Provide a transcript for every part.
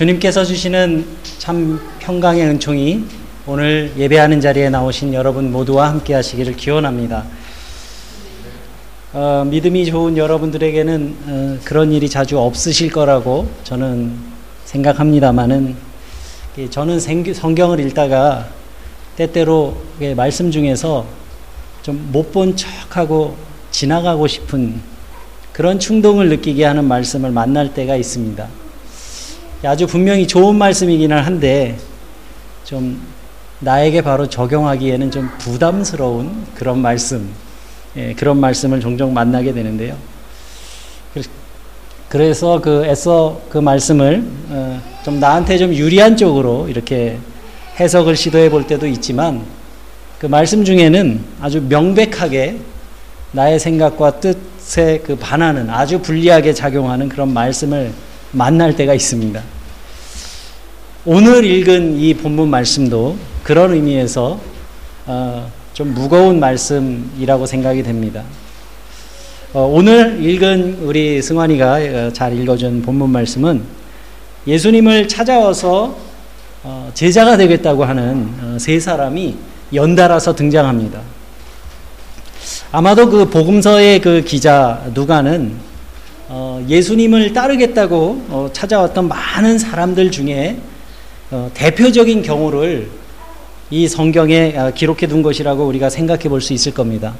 주님께서 주시는 참 평강의 은총이 오늘 예배하는 자리에 나오신 여러분 모두와 함께 하시기를 기원합니다. 어, 믿음이 좋은 여러분들에게는 어, 그런 일이 자주 없으실 거라고 저는 생각합니다만은 저는 성경을 읽다가 때때로 말씀 중에서 좀 못 본 척하고 지나가고 싶은 그런 충동을 느끼게 하는 말씀을 만날 때가 있습니다. 아주 분명히 좋은 말씀이기는 한데 좀 나에게 바로 적용하기에는 좀 부담스러운 그런 말씀, 예, 그런 말씀을 종종 만나게 되는데요. 그래서 그 애써 그 말씀을 어, 좀 나한테 좀 유리한 쪽으로 이렇게 해석을 시도해 볼 때도 있지만 그 말씀 중에는 아주 명백하게 나의 생각과 뜻에 그 반하는 아주 불리하게 작용하는 그런 말씀을 만날 때가 있습니다. 오늘 읽은 이 본문 말씀도 그런 의미에서 어, 좀 무거운 말씀이라고 생각이 됩니다. 어, 오늘 읽은 우리 승환이가 어, 잘 읽어준 본문 말씀은 예수님을 찾아와서 어, 제자가 되겠다고 하는 어, 세 사람이 연달아서 등장합니다. 아마도 그 복음서의 그 기자 누가는 어, 예수님을 따르겠다고 어, 찾아왔던 많은 사람들 중에 어, 대표적인 경우를 이 성경에 어, 기록해 둔 것이라고 우리가 생각해 볼 수 있을 겁니다.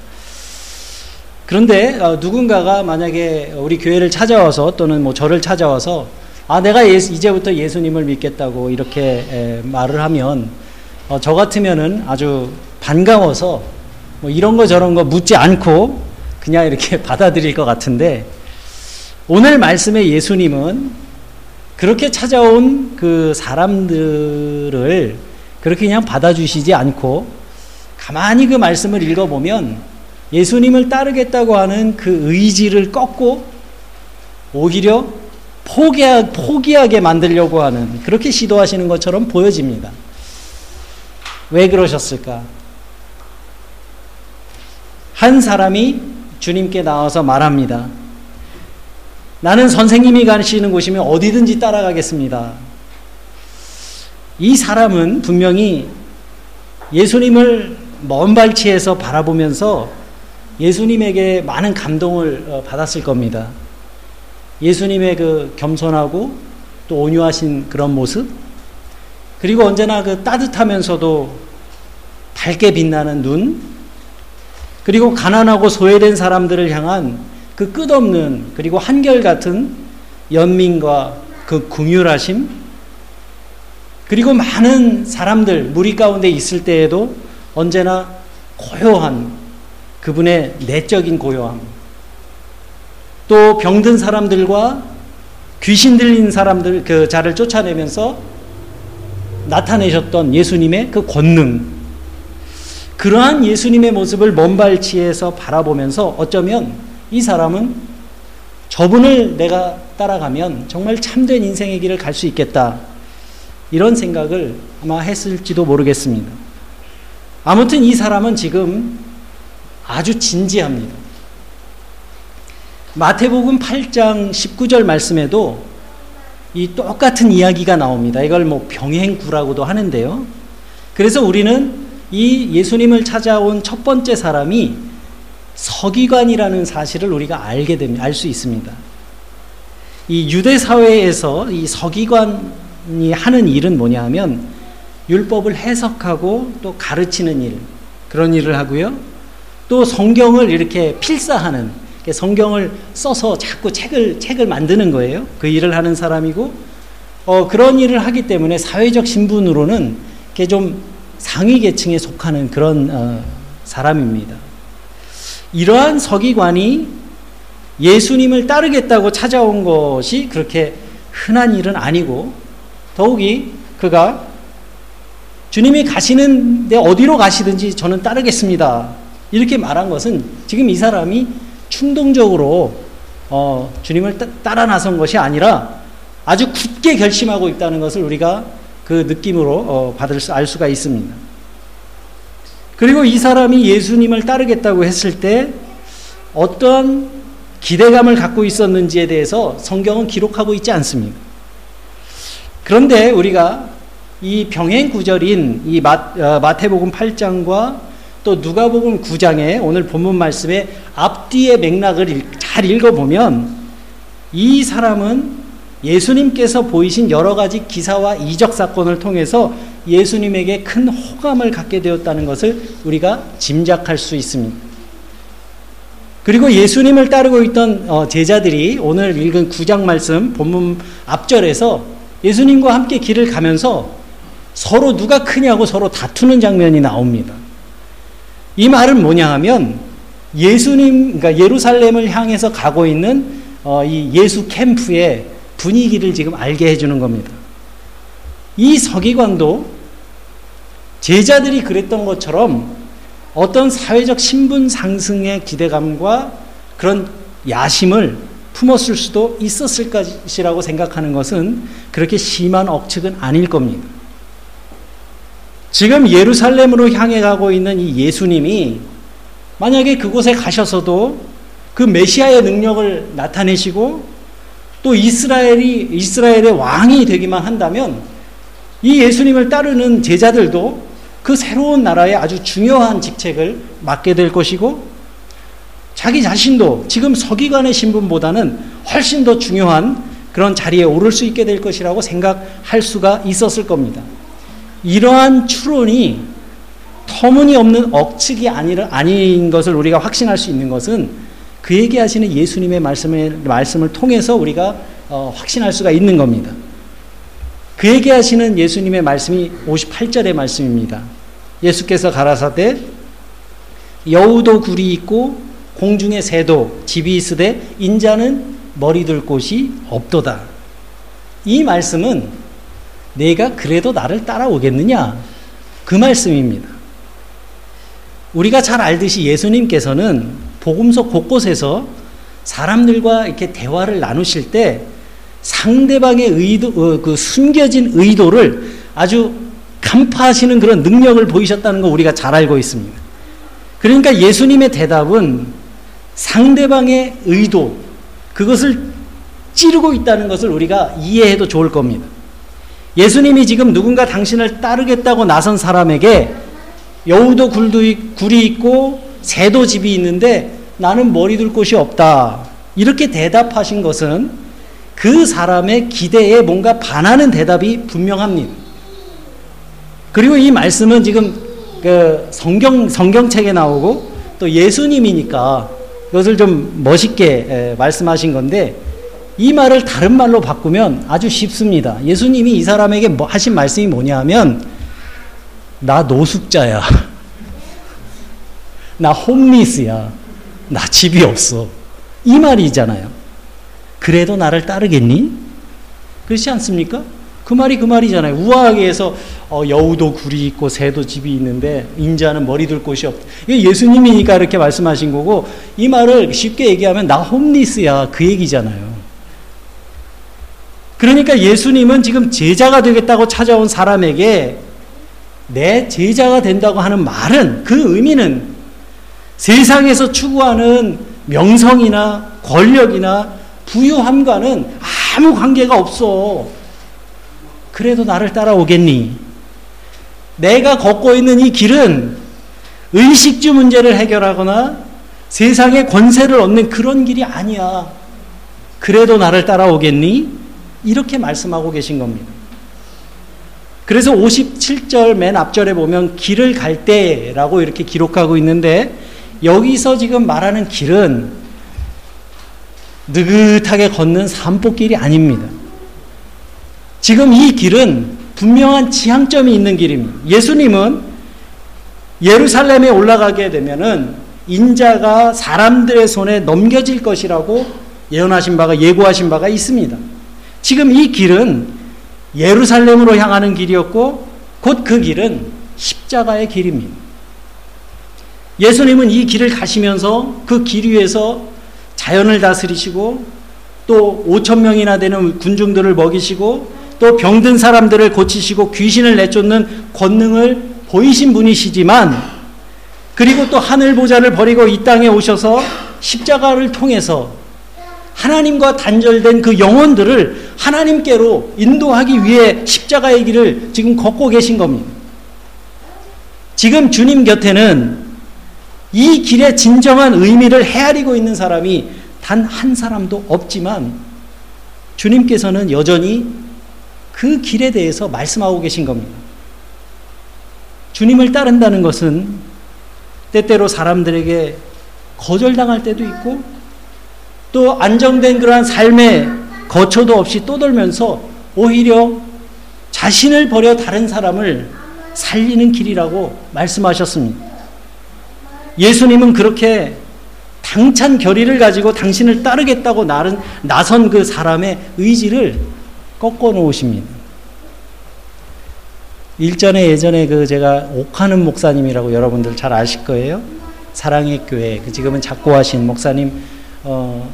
그런데 어, 누군가가 만약에 우리 교회를 찾아와서 또는 뭐 저를 찾아와서 아 내가 예수, 이제부터 예수님을 믿겠다고 이렇게 에, 말을 하면 어, 저 같으면은 아주 반가워서 뭐 이런 거 저런 거 묻지 않고 그냥 이렇게 받아들일 것 같은데 오늘 말씀의 예수님은 그렇게 찾아온 그 사람들을 그렇게 그냥 받아주시지 않고 가만히 그 말씀을 읽어보면 예수님을 따르겠다고 하는 그 의지를 꺾고 오히려 포기하, 포기하게 만들려고 하는 그렇게 시도하시는 것처럼 보여집니다. 왜 그러셨을까? 한 사람이 주님께 나와서 말합니다. 나는 선생님이 가시는 곳이면 어디든지 따라가겠습니다. 이 사람은 분명히 예수님을 먼 발치에서 바라보면서 예수님에게 많은 감동을 어, 받았을 겁니다. 예수님의 그 겸손하고 또 온유하신 그런 모습, 그리고 언제나 그 따뜻하면서도 밝게 빛나는 눈, 그리고 가난하고 소외된 사람들을 향한 그 끝없는 그리고 한결같은 연민과 그 궁율하심 그리고 많은 사람들 무리 가운데 있을 때에도 언제나 고요한 그분의 내적인 고요함 또 병든 사람들과 귀신 들린 사람들 그 자를 쫓아내면서 나타내셨던 예수님의 그 권능 그러한 예수님의 모습을 먼발치에서 바라보면서 어쩌면 이 사람은 저분을 내가 따라가면 정말 참된 인생의 길을 갈 수 있겠다. 이런 생각을 아마 했을지도 모르겠습니다. 아무튼 이 사람은 지금 아주 진지합니다. 마태복음 8장 19절 말씀에도 이 똑같은 이야기가 나옵니다. 이걸 뭐 병행구라고도 하는데요. 그래서 우리는 이 예수님을 찾아온 첫 번째 사람이 서기관이라는 사실을 우리가 알게 됩니다. 알 수 있습니다. 이 유대 사회에서 이 서기관이 하는 일은 뭐냐 하면 율법을 해석하고 또 가르치는 일, 그런 일을 하고요. 또 성경을 이렇게 필사하는, 성경을 써서 자꾸 책을, 책을 만드는 거예요. 그 일을 하는 사람이고, 어, 그런 일을 하기 때문에 사회적 신분으로는 좀 상위 계층에 속하는 그런 어, 사람입니다. 이러한 서기관이 예수님을 따르겠다고 찾아온 것이 그렇게 흔한 일은 아니고 더욱이 그가 주님이 가시는데 어디로 가시든지 저는 따르겠습니다. 이렇게 말한 것은 지금 이 사람이 충동적으로 어, 주님을 따라 나선 것이 아니라 아주 굳게 결심하고 있다는 것을 우리가 그 느낌으로 어, 받을 수, 알 수가 있습니다. 그리고 이 사람이 예수님을 따르겠다고 했을 때 어떤 기대감을 갖고 있었는지에 대해서 성경은 기록하고 있지 않습니다. 그런데 우리가 이 병행 구절인 이 마, 어, 마태복음 8장과 또 누가복음 9장에 오늘 본문 말씀의 앞뒤의 맥락을 잘 읽어보면 이 사람은 예수님께서 보이신 여러 가지 기사와 이적 사건을 통해서 예수님에게 큰 호감을 갖게 되었다는 것을 우리가 짐작할 수 있습니다. 그리고 예수님을 따르고 있던 어, 제자들이 오늘 읽은 9장 말씀 본문 앞절에서 예수님과 함께 길을 가면서 서로 누가 크냐고 서로 다투는 장면이 나옵니다. 이 말은 뭐냐 하면 예수님, 그러니까 예루살렘을 향해서 가고 있는 어, 이 예수 캠프의 분위기를 지금 알게 해주는 겁니다. 이 서기관도 제자들이 그랬던 것처럼 어떤 사회적 신분 상승의 기대감과 그런 야심을 품었을 수도 있었을 것이라고 생각하는 것은 그렇게 심한 억측은 아닐 겁니다. 지금 예루살렘으로 향해 가고 있는 이 예수님이 만약에 그곳에 가셔서도 그 메시아의 능력을 나타내시고 또 이스라엘이 이스라엘의 왕이 되기만 한다면 이 예수님을 따르는 제자들도 그 새로운 나라의 아주 중요한 직책을 맡게 될 것이고 자기 자신도 지금 서기관의 신분보다는 훨씬 더 중요한 그런 자리에 오를 수 있게 될 것이라고 생각할 수가 있었을 겁니다. 이러한 추론이 터무니없는 억측이 아닌 것을 우리가 확신할 수 있는 것은 그 얘기하시는 예수님의 말씀을, 말씀을 통해서 우리가 어, 확신할 수가 있는 겁니다. 그 얘기하시는 예수님의 말씀이 58절의 말씀입니다. 예수께서 가라사대 여우도 굴이 있고 공중에 새도 집이 있으되 인자는 머리 둘 곳이 없도다. 이 말씀은 내가 그래도 나를 따라오겠느냐? 그 말씀입니다. 우리가 잘 알듯이 예수님께서는 복음서 곳곳에서 사람들과 이렇게 대화를 나누실 때 상대방의 의도, 어, 그 숨겨진 의도를 아주 간파하시는 그런 능력을 보이셨다는 거 우리가 잘 알고 있습니다. 그러니까 예수님의 대답은 상대방의 의도, 그것을 찌르고 있다는 것을 우리가 이해해도 좋을 겁니다. 예수님이 지금 누군가 당신을 따르겠다고 나선 사람에게 여우도 굴이 있고 새도 집이 있는데 나는 머리 둘 곳이 없다. 이렇게 대답하신 것은 그 사람의 기대에 뭔가 반하는 대답이 분명합니다. 그리고 이 말씀은 지금 그 성경 성경책에 나오고 또 예수님이니까 이것을 좀 멋있게 말씀하신 건데 이 말을 다른 말로 바꾸면 아주 쉽습니다. 예수님이 이 사람에게 뭐 하신 말씀이 뭐냐 하면 나 노숙자야. 나 홈리스야. 나 집이 없어. 이 말이잖아요. 그래도 나를 따르겠니? 그렇지 않습니까? 그 말이 그 말이잖아요. 우아하게 해서 어, 여우도 굴이 있고 새도 집이 있는데 인자는 머리 둘 곳이 없다. 이게 예수님이니까 이렇게 말씀하신 거고 이 말을 쉽게 얘기하면 나 홈리스야 그 얘기잖아요. 그러니까 예수님은 지금 제자가 되겠다고 찾아온 사람에게 내 제자가 된다고 하는 말은 그 의미는 세상에서 추구하는 명성이나 권력이나 부유함과는 아무 관계가 없어. 그래도 나를 따라오겠니? 내가 걷고 있는 이 길은 의식주 문제를 해결하거나 세상의 권세를 얻는 그런 길이 아니야. 그래도 나를 따라오겠니? 이렇게 말씀하고 계신 겁니다. 그래서 57절 맨 앞절에 보면 길을 갈 때라고 이렇게 기록하고 있는데 여기서 지금 말하는 길은 느긋하게 걷는 산복길이 아닙니다. 지금 이 길은 분명한 지향점이 있는 길입니다. 예수님은 예루살렘에 올라가게 되면은 인자가 사람들의 손에 넘겨질 것이라고 예언하신 바가 예고하신 바가 있습니다. 지금 이 길은 예루살렘으로 향하는 길이었고 곧 그 길은 십자가의 길입니다. 예수님은 이 길을 가시면서 그 길 위에서 자연을 다스리시고 또 5천 명이나 되는 군중들을 먹이시고 또 병든 사람들을 고치시고 귀신을 내쫓는 권능을 보이신 분이시지만 그리고 또 하늘 보좌를 버리고 이 땅에 오셔서 십자가를 통해서 하나님과 단절된 그 영혼들을 하나님께로 인도하기 위해 십자가의 길을 지금 걷고 계신 겁니다. 지금 주님 곁에는 이 길의 진정한 의미를 헤아리고 있는 사람이 단 한 사람도 없지만 주님께서는 여전히 그 길에 대해서 말씀하고 계신 겁니다. 주님을 따른다는 것은 때때로 사람들에게 거절당할 때도 있고 또 안정된 그러한 삶의 거처도 없이 떠돌면서 오히려 자신을 버려 다른 사람을 살리는 길이라고 말씀하셨습니다. 예수님은 그렇게 당찬 결의를 가지고 당신을 따르겠다고 나선 그 사람의 의지를 꺾어 놓으십니다. 일전에 예전에 그 제가 옥하는 목사님이라고 여러분들 잘 아실 거예요. 사랑의 교회 그 지금은 작고하신 목사님 어,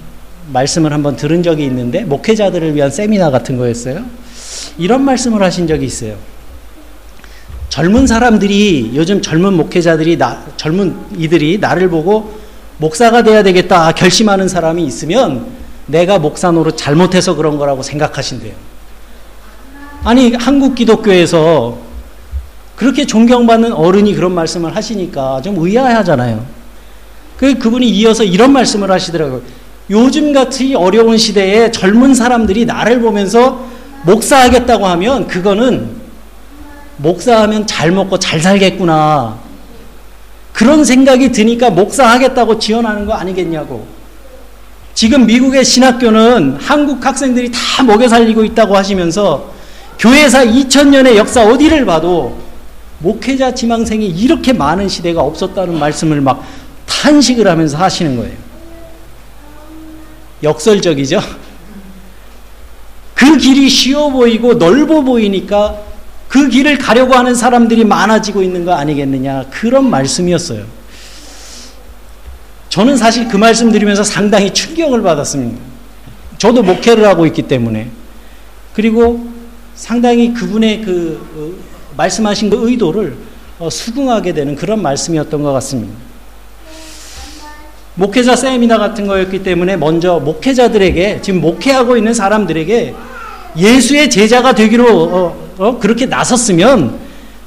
말씀을 한번 들은 적이 있는데 목회자들을 위한 세미나 같은 거였어요. 이런 말씀을 하신 적이 있어요. 젊은 사람들이 요즘 젊은 목회자들이 나, 젊은 이들이 나를 보고 목사가 돼야 되겠다 결심하는 사람이 있으면 내가 목사 노릇 잘못해서 그런 거라고 생각하신대요. 아니 한국 기독교에서 그렇게 존경받는 어른이 그런 말씀을 하시니까 좀 의아하잖아요. 그 그분이 이어서 이런 말씀을 하시더라고요. 요즘 같이 어려운 시대에 젊은 사람들이 나를 보면서 목사하겠다고 하면 그거는 목사하면 잘 먹고 잘 살겠구나. 그런 생각이 드니까 목사하겠다고 지원하는 거 아니겠냐고. 지금 미국의 신학교는 한국 학생들이 다 먹여 살리고 있다고 하시면서 교회사 2000년의 역사 어디를 봐도 목회자 지망생이 이렇게 많은 시대가 없었다는 말씀을 막 탄식을 하면서 하시는 거예요. 역설적이죠? 그 길이 쉬워 보이고 넓어 보이니까 그 길을 가려고 하는 사람들이 많아지고 있는 거 아니겠느냐. 그런 말씀이었어요. 저는 사실 그 말씀 드리면서 상당히 충격을 받았습니다. 저도 목회를 하고 있기 때문에. 그리고 상당히 그분의 그 어, 말씀하신 그 의도를 어, 수긍하게 되는 그런 말씀이었던 것 같습니다. 목회자 세미나 같은 거였기 때문에 먼저 목회자들에게 지금 목회하고 있는 사람들에게 예수의 제자가 되기로 어, 어, 그렇게 나섰으면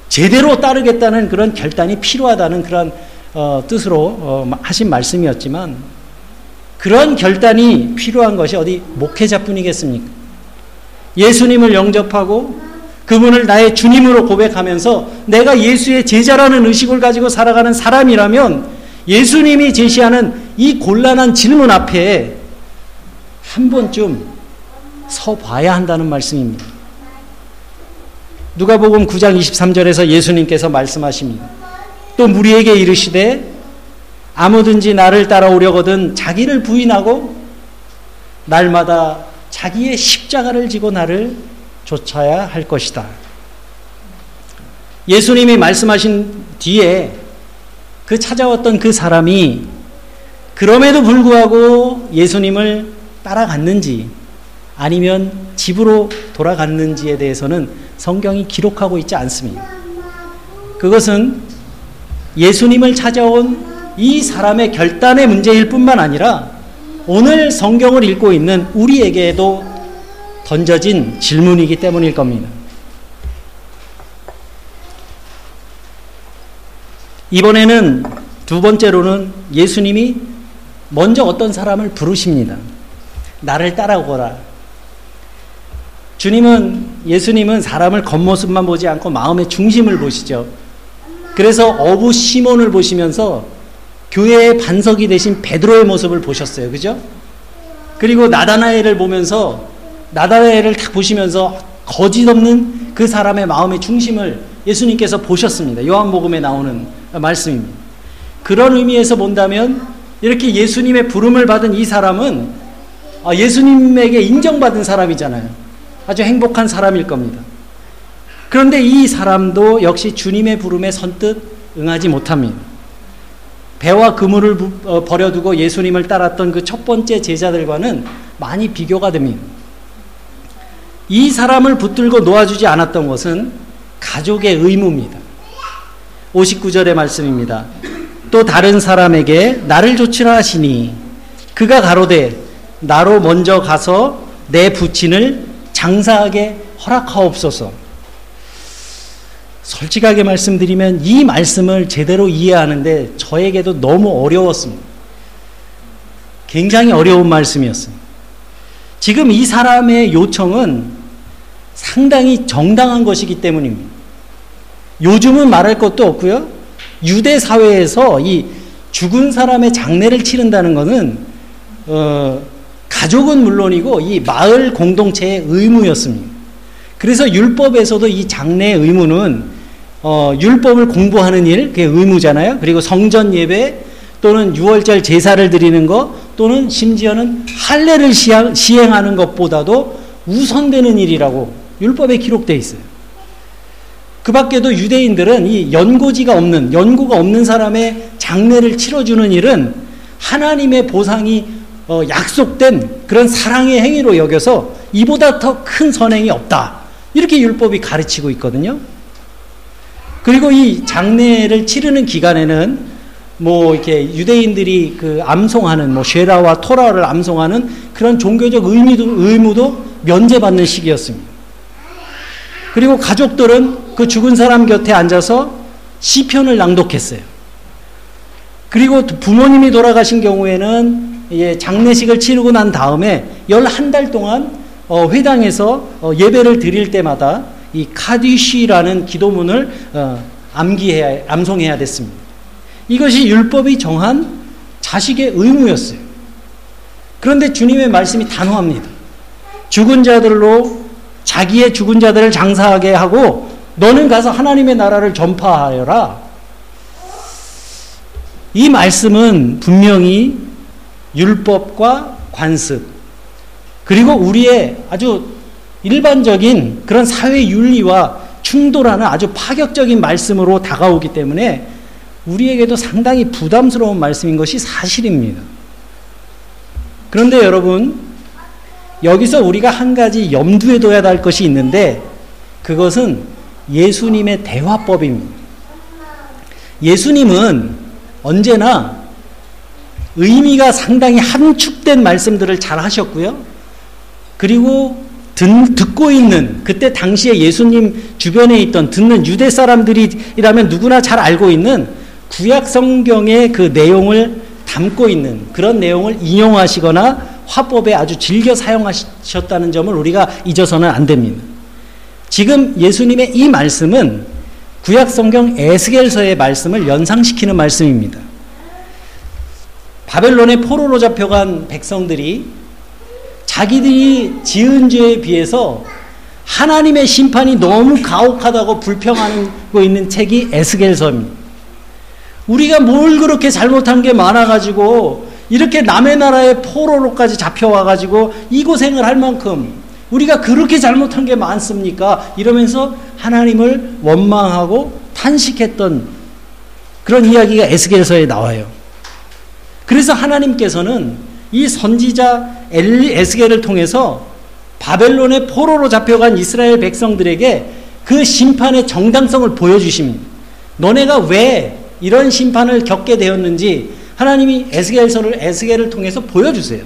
제대로 따르겠다는 그런 결단이 필요하다는 그런 어, 뜻으로 어, 하신 말씀이었지만 그런 결단이 필요한 것이 어디 목회자뿐이겠습니까? 예수님을 영접하고 그분을 나의 주님으로 고백하면서 내가 예수의 제자라는 의식을 가지고 살아가는 사람이라면 예수님이 제시하는 이 곤란한 질문 앞에 한 번쯤 서 봐야 한다는 말씀입니다. 누가복음 9장 23절에서 예수님께서 말씀하십니다. 또 무리에게 이르시되 아무든지 나를 따라오려거든 자기를 부인하고 날마다 자기의 십자가를 지고 나를 쫓아야 할 것이다. 예수님이 말씀하신 뒤에 그 찾아왔던 그 사람이 그럼에도 불구하고 예수님을 따라갔는지 아니면 집으로 돌아갔는지에 대해서는 성경이 기록하고 있지 않습니다. 그것은 예수님을 찾아온 이 사람의 결단의 문제일 뿐만 아니라 오늘 성경을 읽고 있는 우리에게도 던져진 질문이기 때문일 겁니다. 이번에는 두 번째로는 예수님이 먼저 어떤 사람을 부르십니다. 나를 따라오거라. 주님은, 예수님은 사람을 겉모습만 보지 않고 마음의 중심을 보시죠. 그래서 어부 시몬을 보시면서 교회의 반석이 되신 베드로의 모습을 보셨어요. 그죠? 그리고 나다나엘을 보면서 나다나엘을 딱 보시면서 거짓 없는 그 사람의 마음의 중심을 예수님께서 보셨습니다. 요한복음에 나오는 말씀입니다. 그런 의미에서 본다면 이렇게 예수님의 부름을 받은 이 사람은 아, 예수님에게 인정받은 사람이잖아요. 아주 행복한 사람일 겁니다. 그런데 이 사람도 역시 주님의 부름에 선뜻 응하지 못합니다. 배와 그물을 어, 버려두고 예수님을 따랐던 그 첫 번째 제자들과는 많이 비교가 됩니다. 이 사람을 붙들고 놓아주지 않았던 것은 가족의 의무입니다. 59절의 말씀입니다. 또 다른 사람에게 나를 조치라 하시니 그가 가로되 나로 먼저 가서 내 부친을 장사하게 허락하옵소서. 솔직하게 말씀드리면 이 말씀을 제대로 이해하는데 저에게도 너무 어려웠습니다. 굉장히 어려운 말씀이었습니다. 지금 이 사람의 요청은 상당히 정당한 것이기 때문입니다. 요즘은 말할 것도 없고요. 유대 사회에서 이 죽은 사람의 장례를 치른다는 것은 어, 가족은 물론이고 이 마을 공동체의 의무였습니다. 그래서 율법에서도 이 장례 의무는 어, 율법을 공부하는 일, 그게 의무잖아요. 그리고 성전 예배 또는 유월절 제사를 드리는 것 또는 심지어는 할례를 시행하는 것보다도 우선되는 일이라고 율법에 기록되어 있어요. 그 밖에도 유대인들은 이 연고지가 없는, 연고가 없는 사람의 장례를 치러주는 일은 하나님의 보상이 어, 약속된 그런 사랑의 행위로 여겨서 이보다 더 큰 선행이 없다. 이렇게 율법이 가르치고 있거든요. 그리고 이 장례를 치르는 기간에는 뭐 이렇게 유대인들이 그 암송하는 뭐 쉐라와 토라를 암송하는 그런 종교적 의미도 의무도 면제받는 시기였습니다. 그리고 가족들은 그 죽은 사람 곁에 앉아서 시편을 낭독했어요. 그리고 부모님이 돌아가신 경우에는 예, 장례식을 치르고 난 다음에 11달 동안 어, 회당에서 어, 예배를 드릴 때마다 이 카디쉬라는 기도문을 어, 암기해야, 암송해야 됐습니다. 이것이 율법이 정한 자식의 의무였어요. 그런데 주님의 말씀이 단호합니다. 죽은 자들로 자기의 죽은 자들을 장사하게 하고 너는 가서 하나님의 나라를 전파하여라. 이 말씀은 분명히 율법과 관습 그리고 우리의 아주 일반적인 그런 사회 윤리와 충돌하는 아주 파격적인 말씀으로 다가오기 때문에 우리에게도 상당히 부담스러운 말씀인 것이 사실입니다. 그런데 여러분, 여기서 우리가 한 가지 염두에 둬야 할 것이 있는데 그것은 예수님의 대화법입니다. 예수님은 언제나 의미가 상당히 함축된 말씀들을 잘 하셨고요. 그리고 듣고 있는 그때 당시에 예수님 주변에 있던 듣는 유대 사람들이라면 누구나 잘 알고 있는 구약 성경의 그 내용을 담고 있는 그런 내용을 인용하시거나 화법에 아주 즐겨 사용하셨다는 점을 우리가 잊어서는 안 됩니다. 지금 예수님의 이 말씀은 구약 성경 에스겔서의 말씀을 연상시키는 말씀입니다. 바벨론의 포로로 잡혀간 백성들이 자기들이 지은 죄에 비해서 하나님의 심판이 너무 가혹하다고 불평하고 있는 책이 에스겔서입니다. 우리가 뭘 그렇게 잘못한 게 많아가지고 이렇게 남의 나라의 포로로까지 잡혀와가지고 이 고생을 할 만큼 우리가 그렇게 잘못한 게 많습니까? 이러면서 하나님을 원망하고 탄식했던 그런 이야기가 에스겔서에 나와요. 그래서 하나님께서는 이 선지자 에스겔을 통해서 바벨론의 포로로 잡혀간 이스라엘 백성들에게 그 심판의 정당성을 보여주십니다. 너네가 왜 이런 심판을 겪게 되었는지 하나님이 에스겔서를 에스겔을 통해서 보여주세요.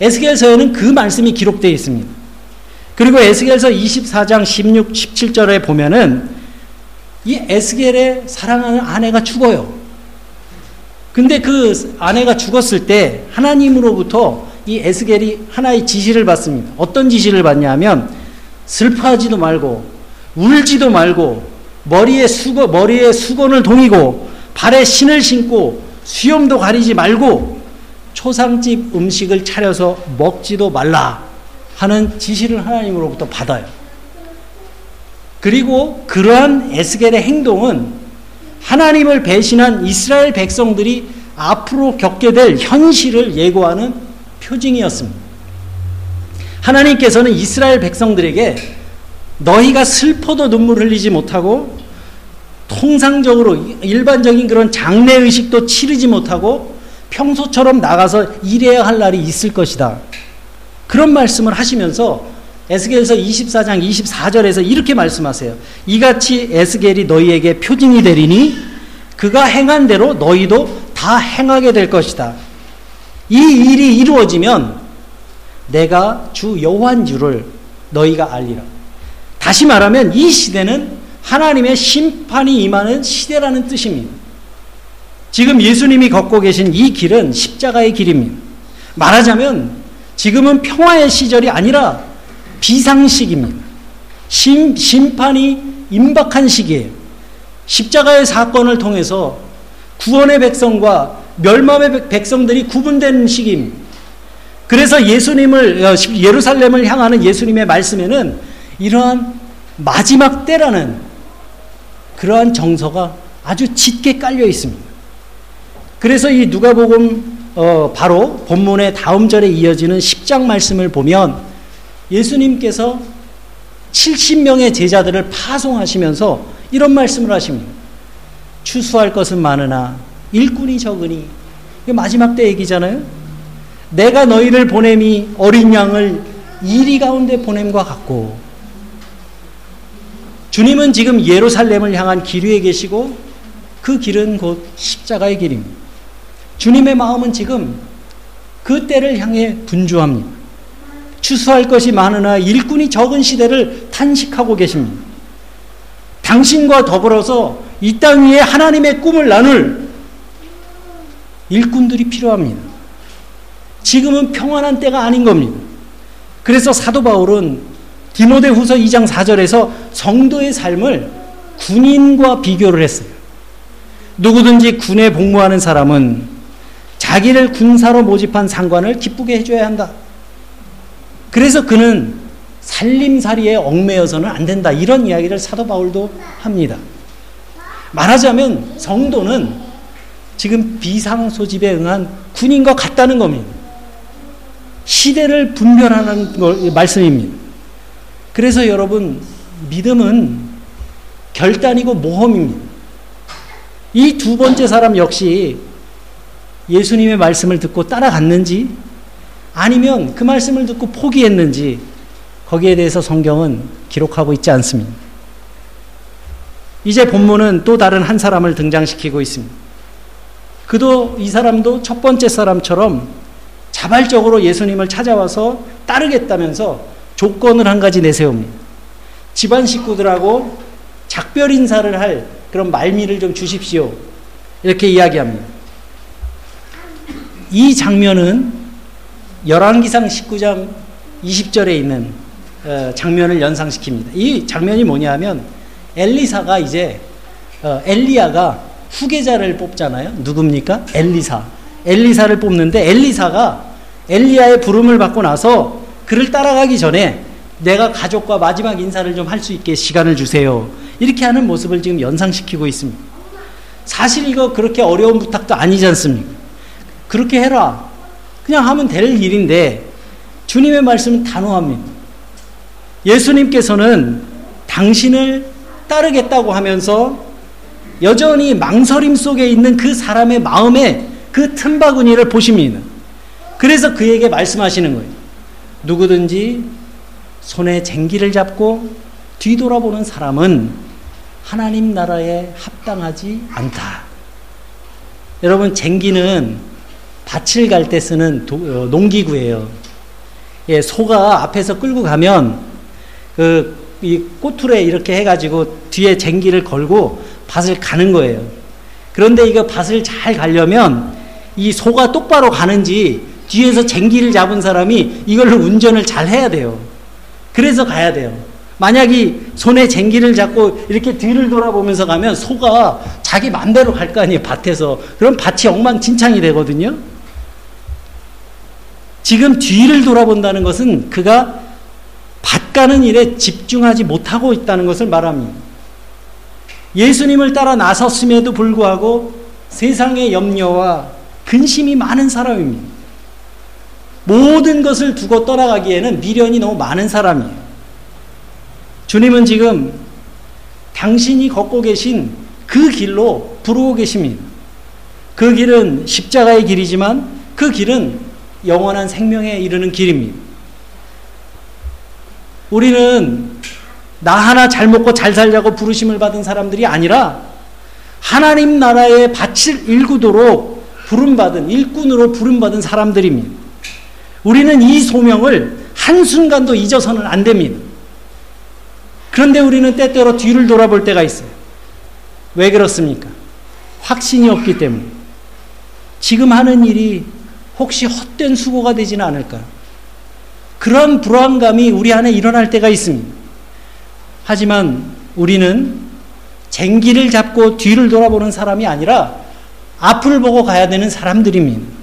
에스겔서에는 그 말씀이 기록되어 있습니다. 그리고 에스겔서 24장 16, 17절에 보면은 이 에스겔의 사랑하는 아내가 죽어요. 근데 그 아내가 죽었을 때 하나님으로부터 이 에스겔이 하나의 지시를 받습니다. 어떤 지시를 받냐면 슬퍼하지도 말고 울지도 말고 머리에 수건 머리에 수건을 동이고 발에 신을 신고 수염도 가리지 말고 초상집 음식을 차려서 먹지도 말라 하는 지시를 하나님으로부터 받아요. 그리고 그러한 에스겔의 행동은 하나님을 배신한 이스라엘 백성들이 앞으로 겪게 될 현실을 예고하는 표징이었습니다. 하나님께서는 이스라엘 백성들에게 너희가 슬퍼도 눈물 흘리지 못하고 통상적으로 일반적인 그런 장례 의식도 치르지 못하고 평소처럼 나가서 일해야 할 날이 있을 것이다. 그런 말씀을 하시면서 에스겔서 24장 24절에서 이렇게 말씀하세요. 이같이 에스겔이 너희에게 표징이 되리니 그가 행한 대로 너희도 다 행하게 될 것이다. 이 일이 이루어지면 내가 주 여호와인 줄을 너희가 알리라. 다시 말하면 이 시대는 하나님의 심판이 임하는 시대라는 뜻입니다. 지금 예수님이 걷고 계신 이 길은 십자가의 길입니다. 말하자면 지금은 평화의 시절이 아니라 비상식입니다. 심, 심판이 임박한 시기에요. 십자가의 사건을 통해서 구원의 백성과 멸망의 백성들이 구분된 시기입니다. 그래서 예수님을 어, 예루살렘을 향하는 예수님의 말씀에는 이러한 마지막 때라는 그러한 정서가 아주 짙게 깔려 있습니다. 그래서 이 누가복음 어, 바로 본문의 다음 절에 이어지는 10장 말씀을 보면 예수님께서 70명의 제자들을 파송하시면서 이런 말씀을 하십니다. 추수할 것은 많으나 일꾼이 적으니 마지막 때 얘기잖아요. 내가 너희를 보냄이 어린 양을 이리 가운데 보냄과 같고 주님은 지금 예루살렘을 향한 길 위에 계시고 그 길은 곧 십자가의 길입니다. 주님의 마음은 지금 그 때를 향해 분주합니다. 추수할 것이 많으나 일꾼이 적은 시대를 탄식하고 계십니다. 당신과 더불어서 이 땅 위에 하나님의 꿈을 나눌 일꾼들이 필요합니다. 지금은 평안한 때가 아닌 겁니다. 그래서 사도 바울은 디모데 후서 2장 4절에서 성도의 삶을 군인과 비교를 했어요. 누구든지 군에 복무하는 사람은 자기를 군사로 모집한 상관을 기쁘게 해줘야 한다. 그래서 그는 살림살이에 얽매여서는 안 된다. 이런 이야기를 사도 바울도 합니다. 말하자면 성도는 지금 비상 소집에 응한 군인과 같다는 겁니다. 시대를 분별하는 걸, 말씀입니다. 그래서 여러분, 믿음은 결단이고 모험입니다. 이 두 번째 사람 역시 예수님의 말씀을 듣고 따라갔는지 아니면 그 말씀을 듣고 포기했는지 거기에 대해서 성경은 기록하고 있지 않습니다. 이제 본문은 또 다른 한 사람을 등장시키고 있습니다. 그도 이 사람도 첫 번째 사람처럼 자발적으로 예수님을 찾아와서 따르겠다면서 조건을 한 가지 내세웁니다. 집안 식구들하고 작별 인사를 할 그런 말미를 좀 주십시오. 이렇게 이야기합니다. 이 장면은 열왕기상 19장 20절에 있는 어, 장면을 연상시킵니다. 이 장면이 뭐냐면 엘리사가 이제 어, 엘리야가 후계자를 뽑잖아요. 누굽니까? 엘리사. 엘리사를 뽑는데 엘리사가 엘리야의 부름을 받고 나서 그를 따라가기 전에 내가 가족과 마지막 인사를 좀 할 수 있게 시간을 주세요. 이렇게 하는 모습을 지금 연상시키고 있습니다. 사실 이거 그렇게 어려운 부탁도 아니지 않습니까? 그렇게 해라. 그냥 하면 될 일인데 주님의 말씀은 단호합니다. 예수님께서는 당신을 따르겠다고 하면서 여전히 망설임 속에 있는 그 사람의 마음에 그 틈바구니를 보십니다. 그래서 그에게 말씀하시는 거예요. 누구든지 손에 쟁기를 잡고 뒤돌아보는 사람은 하나님 나라에 합당하지 않다. 여러분, 쟁기는 밭을 갈 때 쓰는 도, 어, 농기구예요. 예, 소가 앞에서 끌고 가면 그, 이 꼬투레 이렇게 해가지고 뒤에 쟁기를 걸고 밭을 가는 거예요. 그런데 이거 밭을 잘 가려면 이 소가 똑바로 가는지 뒤에서 쟁기를 잡은 사람이 이걸 운전을 잘 해야 돼요. 그래서 가야 돼요. 만약에 손에 쟁기를 잡고 이렇게 뒤를 돌아보면서 가면 소가 자기 맘대로 갈 거 아니에요, 밭에서. 그럼 밭이 엉망진창이 되거든요. 지금 뒤를 돌아본다는 것은 그가 밭 가는 일에 집중하지 못하고 있다는 것을 말합니다. 예수님을 따라 나섰음에도 불구하고 세상의 염려와 근심이 많은 사람입니다. 모든 것을 두고 떠나가기에는 미련이 너무 많은 사람이에요. 주님은 지금 당신이 걷고 계신 그 길로 부르고 계십니다. 그 길은 십자가의 길이지만 그 길은 영원한 생명에 이르는 길입니다. 우리는 나 하나 잘 먹고 잘 살려고 부르심을 받은 사람들이 아니라 하나님 나라의 밭을 일구도록 부름받은 일꾼으로 부름받은 사람들입니다. 우리는 이 소명을 한순간도 잊어서는 안 됩니다. 그런데 우리는 때때로 뒤를 돌아볼 때가 있어요. 왜 그렇습니까? 확신이 없기 때문에. 지금 하는 일이 혹시 헛된 수고가 되지는 않을까? 그런 불안감이 우리 안에 일어날 때가 있습니다. 하지만 우리는 쟁기를 잡고 뒤를 돌아보는 사람이 아니라 앞을 보고 가야 되는 사람들입니다.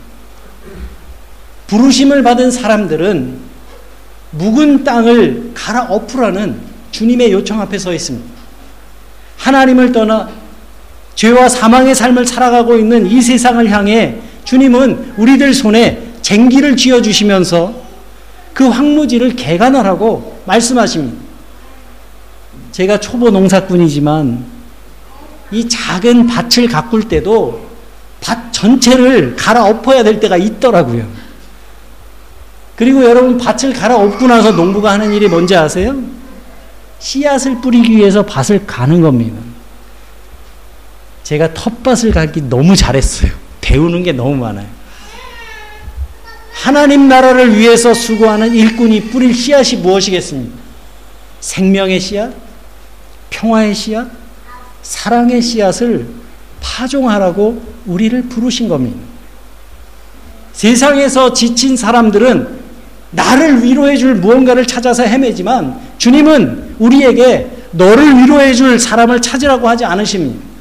부르심을 받은 사람들은 묵은 땅을 갈아엎으라는 주님의 요청 앞에 서 있습니다. 하나님을 떠나 죄와 사망의 삶을 살아가고 있는 이 세상을 향해 주님은 우리들 손에 쟁기를 쥐어 주시면서 그 황무지를 개간하라고 말씀하십니다. 제가 초보 농사꾼이지만 이 작은 밭을 가꿀 때도 밭 전체를 갈아엎어야 될 때가 있더라고요. 그리고 여러분 밭을 갈아엎고 나서 농부가 하는 일이 뭔지 아세요? 씨앗을 뿌리기 위해서 밭을 가는 겁니다. 제가 텃밭을 가기 너무 잘했어요. 배우는 게 너무 많아요. 하나님 나라를 위해서 수고하는 일꾼이 뿌릴 씨앗이 무엇이겠습니까? 생명의 씨앗, 평화의 씨앗, 사랑의 씨앗을 파종하라고 우리를 부르신 겁니다. 세상에서 지친 사람들은 나를 위로해 줄 무언가를 찾아서 헤매지만 주님은 우리에게 너를 위로해 줄 사람을 찾으라고 하지 않으십니다.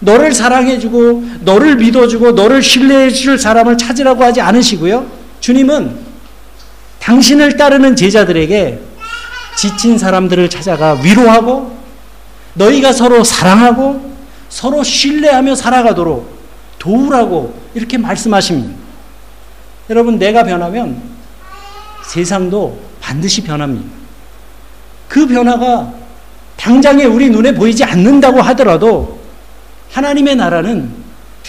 너를 사랑해 주고 너를 믿어 주고 너를 신뢰해 줄 사람을 찾으라고 하지 않으시고요. 주님은 당신을 따르는 제자들에게 지친 사람들을 찾아가 위로하고 너희가 서로 사랑하고 서로 신뢰하며 살아가도록 도우라고 이렇게 말씀하십니다. 여러분, 내가 변하면 세상도 반드시 변합니다. 그 변화가 당장에 우리 눈에 보이지 않는다고 하더라도 하나님의 나라는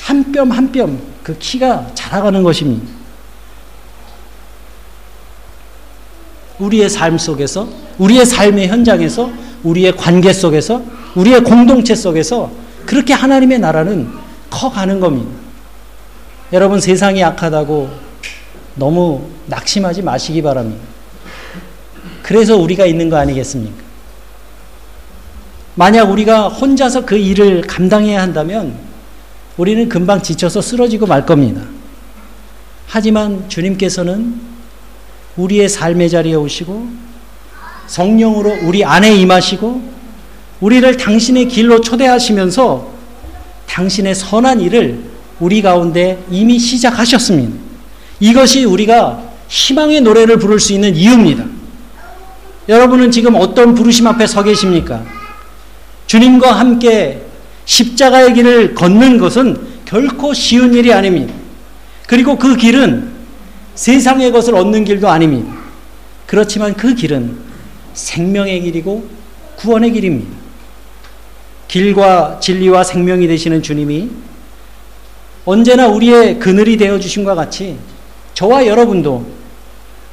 한 뼘 한 뼘 그 키가 자라가는 것입니다. 우리의 삶 속에서, 우리의 삶의 현장에서, 우리의 관계 속에서, 우리의 공동체 속에서 그렇게 하나님의 나라는 커가는 겁니다. 여러분 세상이 약하다고 너무 낙심하지 마시기 바랍니다. 그래서 우리가 있는 거 아니겠습니까? 만약 우리가 혼자서 그 일을 감당해야 한다면 우리는 금방 지쳐서 쓰러지고 말 겁니다. 하지만 주님께서는 우리의 삶의 자리에 오시고 성령으로 우리 안에 임하시고 우리를 당신의 길로 초대하시면서 당신의 선한 일을 우리 가운데 이미 시작하셨습니다. 이것이 우리가 희망의 노래를 부를 수 있는 이유입니다. 여러분은 지금 어떤 부르심 앞에 서 계십니까? 주님과 함께 십자가의 길을 걷는 것은 결코 쉬운 일이 아닙니다. 그리고 그 길은 세상의 것을 얻는 길도 아닙니다. 그렇지만 그 길은 생명의 길이고 구원의 길입니다. 길과 진리와 생명이 되시는 주님이 언제나 우리의 그늘이 되어 주신과 같이 저와 여러분도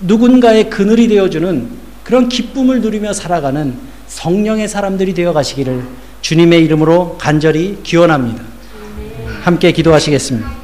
누군가의 그늘이 되어 주는 그런 기쁨을 누리며 살아가는 성령의 사람들이 되어 가시기를 주님의 이름으로 간절히 기원합니다. 함께 기도하시겠습니다.